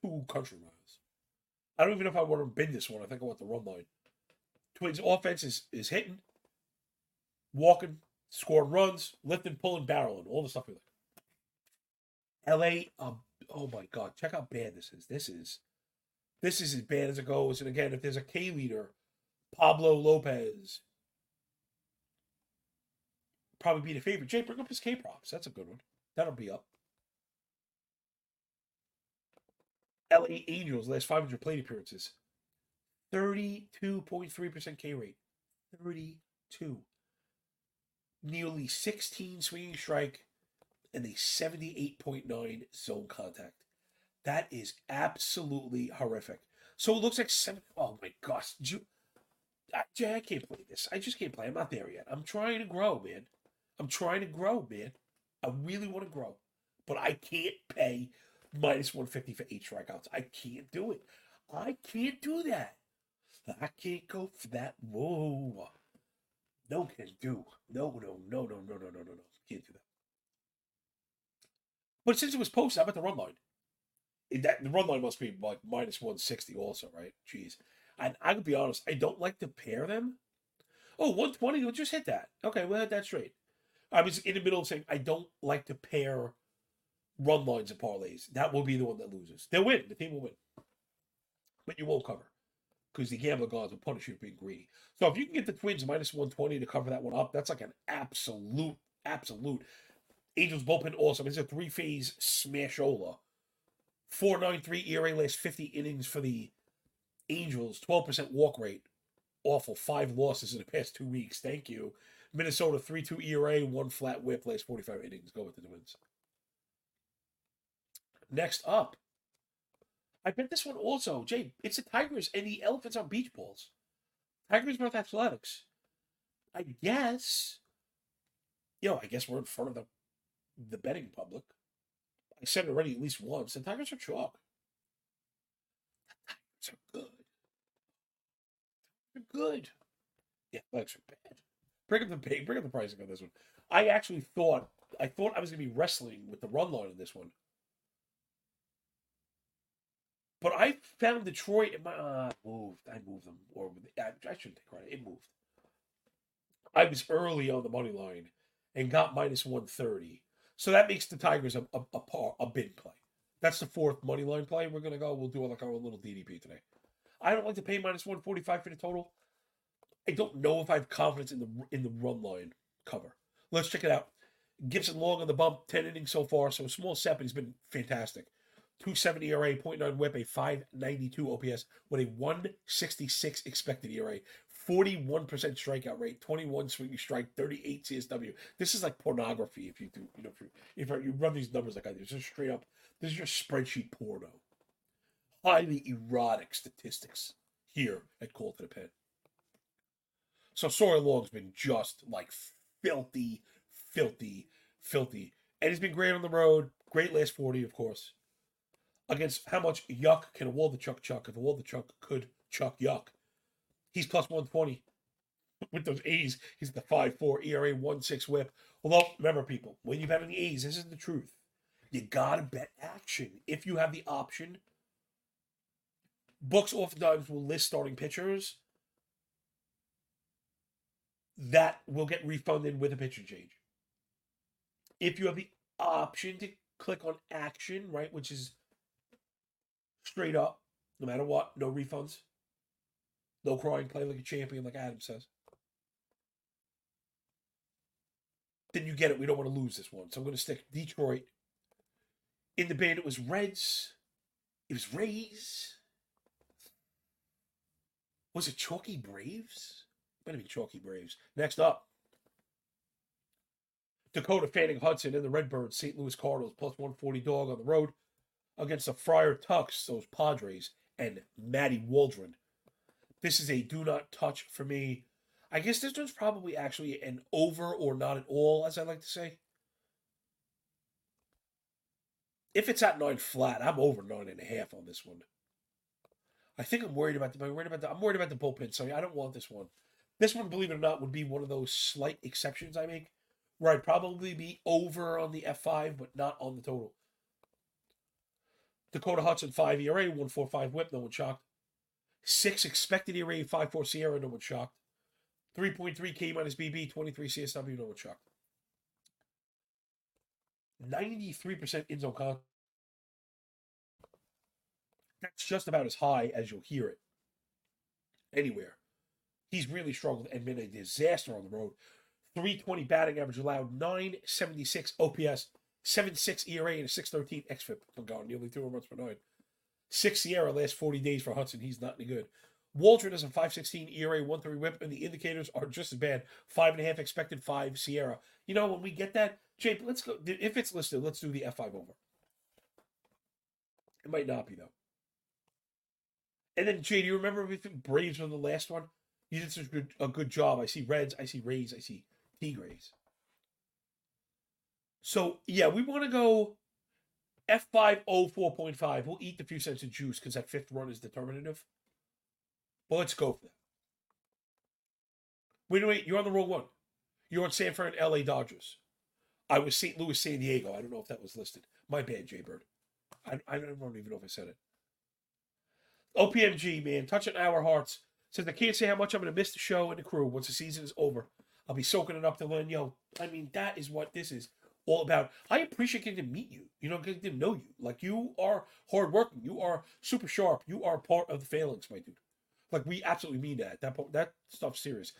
two country miles. I don't even know if I want to bend this one. I think I want the run line. Twins offense is, is hitting, walking, scoring runs, lifting, pulling, barreling, all the stuff we like. LA, um, oh my god, check how bad this is. This is this is as bad as it goes. And again, if there's a K leader, Pablo Lopez, probably be the favorite. Jay, bring up his K props. That's a good one. That'll be up. LA Angels, last 500 plate appearances. 32.3% K rate. 32. Nearly 16 swinging strike and a 78.9 zone contact. That is absolutely horrific. So it looks like seven. Oh my gosh. Jay, I can't play this. I just can't play. I'm not there yet. I'm trying to grow, man. I'm trying to grow, man. I really want to grow. But I can't pay minus 150 for eight strikeouts. I can't do it. I can't do that. I can't go for that. Whoa. No can do. No, no, no, no, no, no, no, no, no. Can't do that. But since it was posted, I'm at the run line. That the run line must be like minus 160 also, right? Jeez. And I would be honest, I don't like to pair them. Oh, 120, we'll just hit that. Okay, we'll hit that straight. I was in the middle of saying I don't like to pair run lines and parlays. That will be the one that loses. They'll win. The team will win. But you won't cover. Because the gambler gods will punish you for being greedy. So if you can get the Twins minus 120 to cover that one up, that's like an absolute, absolute. Angels bullpen awesome. It's a three phase smashola. 493 ERA last 50 innings for the Angels, 12% walk rate. Awful. Five losses in the past two weeks. Thank you. Minnesota 3 2 ERA, one flat whip, last 45 innings. Go with the Twins. Next up, I bet this one also, Jay, it's the Tigers and the Elephants on beach balls. Tigers North Athletics. I guess, you know, I guess we're in front of the, the betting public. I said it already at least once. The Tigers are chalk. The Tigers are good. They're good. Yeah, Athletics are bad. Bring up the bring up the pricing on this one. I actually thought I thought I was gonna be wrestling with the run line in this one. But I found Detroit in my uh, moved. I moved them, or I, I shouldn't take credit. It moved. I was early on the money line and got minus one thirty, so that makes the Tigers a a, a, par, a bid play. That's the fourth money line play. We're gonna go. We'll do like our little DDP today. I don't like to pay minus one forty five for the total. I don't know if I have confidence in the in the run line cover. Let's check it out. Gipson-Long on the bump, ten innings so far, so a small set, but he's been fantastic. 270 ERA, 0.9 whip, a 592 OPS with a 166 expected ERA, 41% strikeout rate, 21 swinging strike, 38 CSW. This is like pornography if you do, you know, if you, if you run these numbers like I do. It's just straight up, this is just spreadsheet porno. Highly erotic statistics here at Call to the Pen. So Sawyer Long's been just like filthy, filthy, filthy. And he's been great on the road. Great last 40, of course against how much yuck can a Waldichuk chuck chuck? if a Waldichuk could chuck yuck. He's plus 120 with those A's. He's the 5 4 ERA 1 6 whip. Although, remember, people, when you've on the A's, this is the truth. You got to bet action. If you have the option, books oftentimes will list starting pitchers that will get refunded with a picture change. If you have the option to click on action, right, which is straight up, No matter what, no refunds. No crying, play like a champion, like Adam says. Then you get it. We don't want to lose this one. So I'm going to stick Detroit. In the band, it was Reds. It was Rays. Was it Chalky Braves? Better be Chalky Braves. Next up, Dakota Fanning Hudson and the Redbirds, St. Louis Cardinals, plus 140 dog on the road against the Friar Tucks, those Padres, and Maddie Waldron. This is a do not touch for me. I guess this one's probably actually an over or not at all, as I like to say. If it's at nine flat, I'm over nine and a half on this one. I think I'm worried about the. I'm worried about the. I'm worried about the bullpen. So I don't want this one. This one, believe it or not, would be one of those slight exceptions I make, where I'd probably be over on the F5, but not on the total. Dakota Hudson, 5 ERA, 145 whip, no one shocked. 6 expected ERA, 5 4 SIERA, no one shocked. 3.3 K minus BB, 23 CSW, no one shocked. 93% in zone contact. That's just about as high as you'll hear it anywhere. He's really struggled and been a disaster on the road. 320 batting average allowed, 976 OPS, 7.6 ERA, and a 6.13 xFIP. Oh God, nearly two runs per nine. Six SIERA last 40 days for Hudson. He's not any good. Waldron has a 5.16 ERA, 1.3 whip, and the indicators are just as bad. Five and a half expected, five SIERA. You know, when we get that, Jake, let's go. If it's listed, let's do the F5 over. It might not be, though. And then, Jay, do you remember if Braves were the last one? You did such a good, a good job. I see Reds, I see Rays, I see Tigres. So, yeah, we want to go F5 04.5. We'll eat the few cents of juice because that fifth run is determinative. But let's go for that. Wait, wait, you're on the wrong one. You're on San Fran, LA Dodgers. I was St. Louis, San Diego. I don't know if that was listed. My bad, Jay Bird. I, I don't even know if I said it. OPMG, man, touching our hearts. Says I can't say how much I'm going to miss the show and the crew once the season is over. I'll be soaking it up to learn. Yo, I mean, that is what this is all about. I appreciate getting to meet you. You know, getting to know you. Like you are hardworking. You are super sharp. You are part of the phalanx, my dude. Like we absolutely mean that. That that stuff's serious.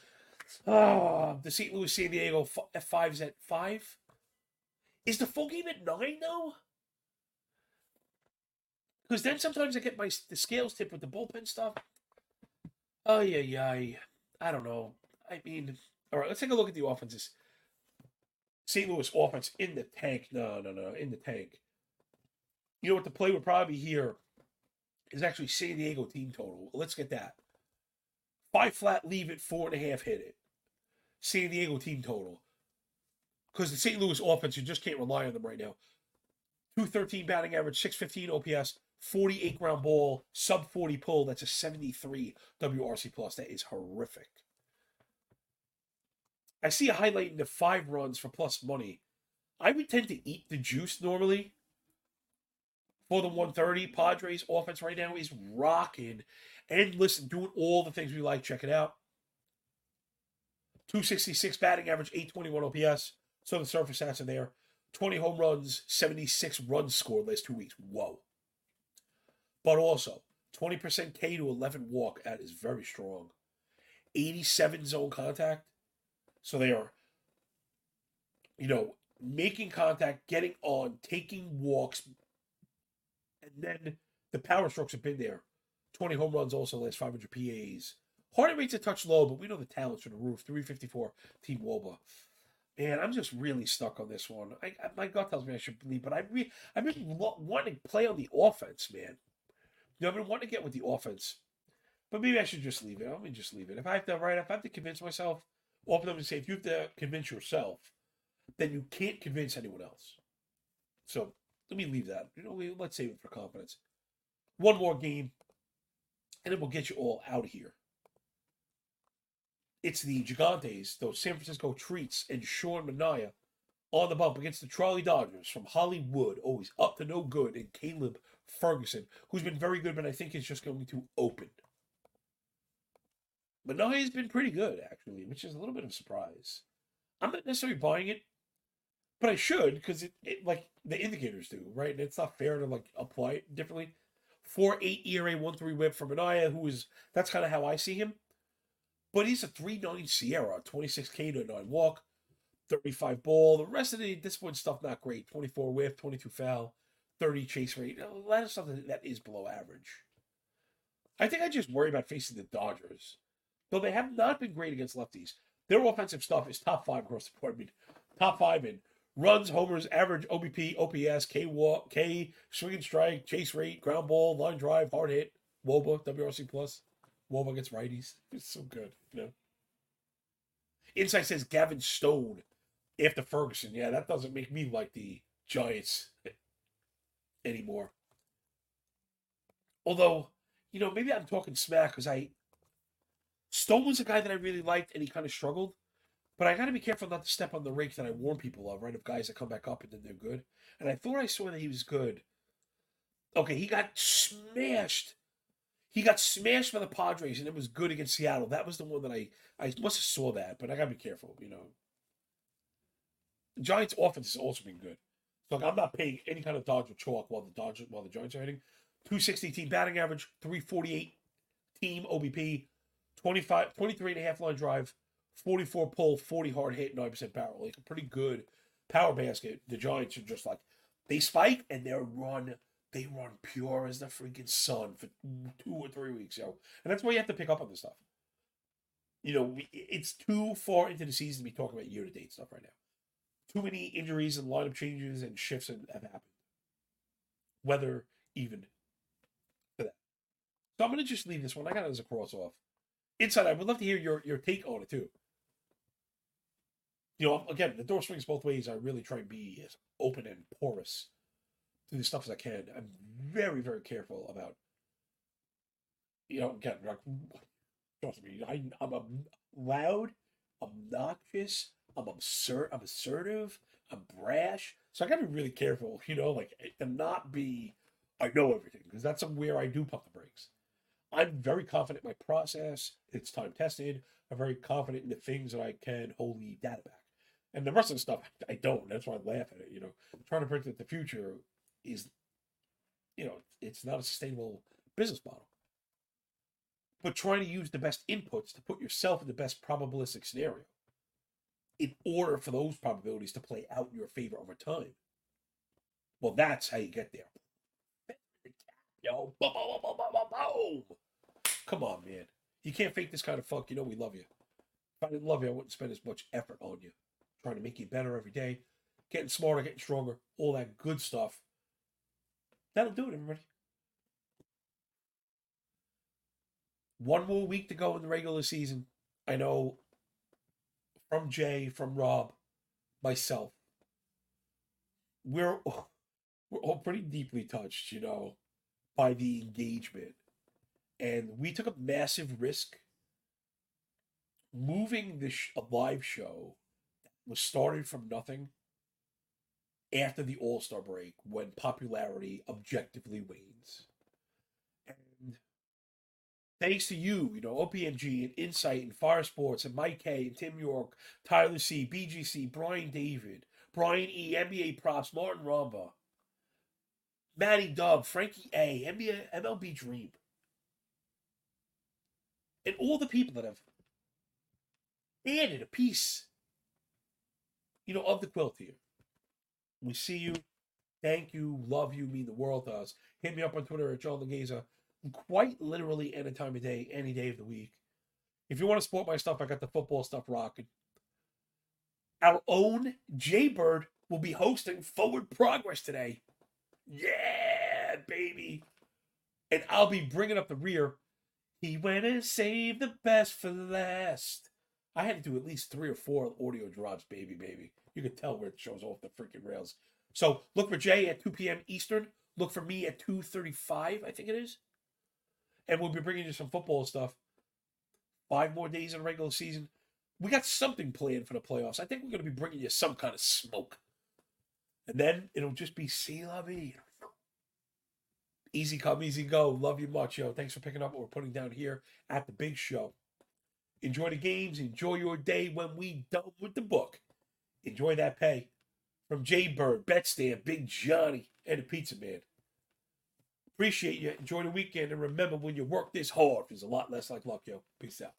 Oh, the St. Louis San Diego F five is at five. Is the full game at nine though? Because then sometimes I get my the scales tip with the bullpen stuff. Oh yeah, yeah. I don't know. I mean, all right. Let's take a look at the offenses. St. Louis offense in the tank. No, no, no, in the tank. You know what the play would probably be here is actually San Diego team total. Let's get that. Five flat, leave it. Four and a half, hit it. San Diego team total. Because the St. Louis offense, you just can't rely on them right now. 213 batting average, 615 OPS, 48 ground ball, sub 40 pull. That's a 73 WRC plus. That is horrific. I see a highlight into five runs for plus money. I would tend to eat the juice normally for the 130. Padres offense right now is rocking. And listen, doing all the things we like. Check it out. 266 batting average, 821 OPS. So the surface stats are there. 20 home runs, 76 runs scored last two weeks. Whoa. But also, 20% K to 11 walk. That is very strong. 87 zone contact. So they are, you know, making contact, getting on, taking walks. And then the power strokes have been there. 20 home runs also last 500 PAs. Heart rate's a touch low, but we know the talent's for the roof. 354 Team Woba. Man, I'm just really stuck on this one. I, I my gut tells me I should believe, but I re, I've been wanting to play on the offense, man. I've been to get with the offense, but maybe I should just leave it. Let me just leave it. If I have to, write, If I have to convince myself, open up and say, if you have to convince yourself, then you can't convince anyone else. So let me leave that. You know, let's save it for confidence. One more game, and then we'll get you all out of here. It's the Gigantes, those San Francisco Treats, and Sean Manaea on the bump against the Trolley Dodgers from Hollywood, always up to no good, and Caleb Ferguson, who's been very good, but I think is just going to open. Manaea has been pretty good, actually, which is a little bit of a surprise. I'm not necessarily buying it, but I should because it, it, like the indicators do, right? And it's not fair to like apply it differently. 4 8 ERA, 1 3 whip from Manaea, who is, that's kind of how I see him. But he's a 3 9 SIERA, 26 K to 9 walk, 35 ball. The rest of the discipline stuff, not great. 24 whip, 22 foul, 30 chase rate. Lot of stuff that is below average. I think I just worry about facing the Dodgers. Though they have not been great against lefties. Their offensive stuff is top five across the board. I mean, top five in runs, homers, average, OBP, OPS, K walk, K swing and strike, chase rate, ground ball, line drive, hard hit, WOBA, WRC plus. WOBA against righties. It's so good, you know. Insight says Gavin Stone after Ferguson. Yeah, that doesn't make me like the Giants anymore. Although, you know, maybe I'm talking smack because I Stone was a guy that I really liked and he kind of struggled. But I got to be careful not to step on the rake that I warn people of, right? Of guys that come back up and then they're good. And I thought I saw that he was good. Okay, he got smashed. He got smashed by the Padres and it was good against Seattle. That was the one that I I must have saw that, but I got to be careful, you know. Giants' offense has also been good. So I'm not paying any kind of Dodger chalk while the Dodgers while the Giants are hitting. 260 team batting average, 348 team OBP, 25, 23 and a half line drive, 44 pull, 40 hard hit, 9% barrel. Like a pretty good power basket. The Giants are just like, they spike and they run, they run pure as the freaking sun for two or three weeks, yo. And that's why you have to pick up on this stuff. You know, it's too far into the season to be talking about year to date stuff right now. Too many injuries and lineup changes and shifts have happened. Weather, even for that. So I'm to just leave this one. I got it as a cross off. Inside, I would love to hear your, your take on it too you know, again, the door swings both ways. I really try and be as open and porous to the stuff as I can. I'm very, very careful about, you know, again, like, trust me, I, I'm a loud, obnoxious, I'm absurd, I'm assertive, I'm brash. So I got to be really careful, you know, like, and not be, I know everything, because that's where I do pump the brakes. I'm very confident in my process. It's time tested. I'm very confident in the things that I can wholly data back. And the rest of the stuff, I don't. That's why I laugh at it. You know, trying to predict the future is, you know, it's not a sustainable business model. But trying to use the best inputs to put yourself in the best probabilistic scenario in order for those probabilities to play out in your favor over time. Well, that's how you get there. Yo, boom, boom, boom, boom, boom. Come on, man. You can't fake this kind of fuck. You know we love you. If I didn't love you, I wouldn't spend as much effort on you trying to make you better every day, getting smarter, getting stronger, all that good stuff. That'll do it, everybody. One more week to go in the regular season. I know from Jay, from Rob, myself, we're we're all pretty deeply touched, you know, by the engagement. And we took a massive risk moving this a live show was started from nothing after the All Star break when popularity objectively wanes. Thanks to you, you know, OPMG and Insight and Fire Sports and Mike K and Tim York, Tyler C, BGC, Brian David, Brian E, NBA Props, Martin Ramba, Matty Dub, Frankie A, NBA, MLB Dream, and all the people that have added a piece you know, of the quilt here. We see you. Thank you. Love you. Mean the world to us. Hit me up on Twitter at John Laghezza. Quite literally any time of day, any day of the week. If you want to support my stuff, I got the football stuff rocking. Our own Jay Bird will be hosting Forward Progress today. Yeah, baby. And I'll be bringing up the rear. He went and saved the best for last. I had to do at least three or four audio drops, baby, baby. You can tell where it shows off the freaking rails. So look for Jay at 2 p.m. Eastern. Look for me at 2.35, I think it is. And we'll be bringing you some football stuff. Five more days in regular season. We got something planned for the playoffs. I think we're going to be bringing you some kind of smoke. And then it'll just be see la vie. Easy come, easy go. Love you much, yo. Thanks for picking up what we're putting down here at the big show. Enjoy the games. Enjoy your day when we done with the book. Enjoy that pay. From Jay Bird, Betstamp, Big Johnny, and the Pizza Man. Appreciate you. Enjoy the weekend. And remember, when you work this hard, there's a lot less like luck, yo. Peace out.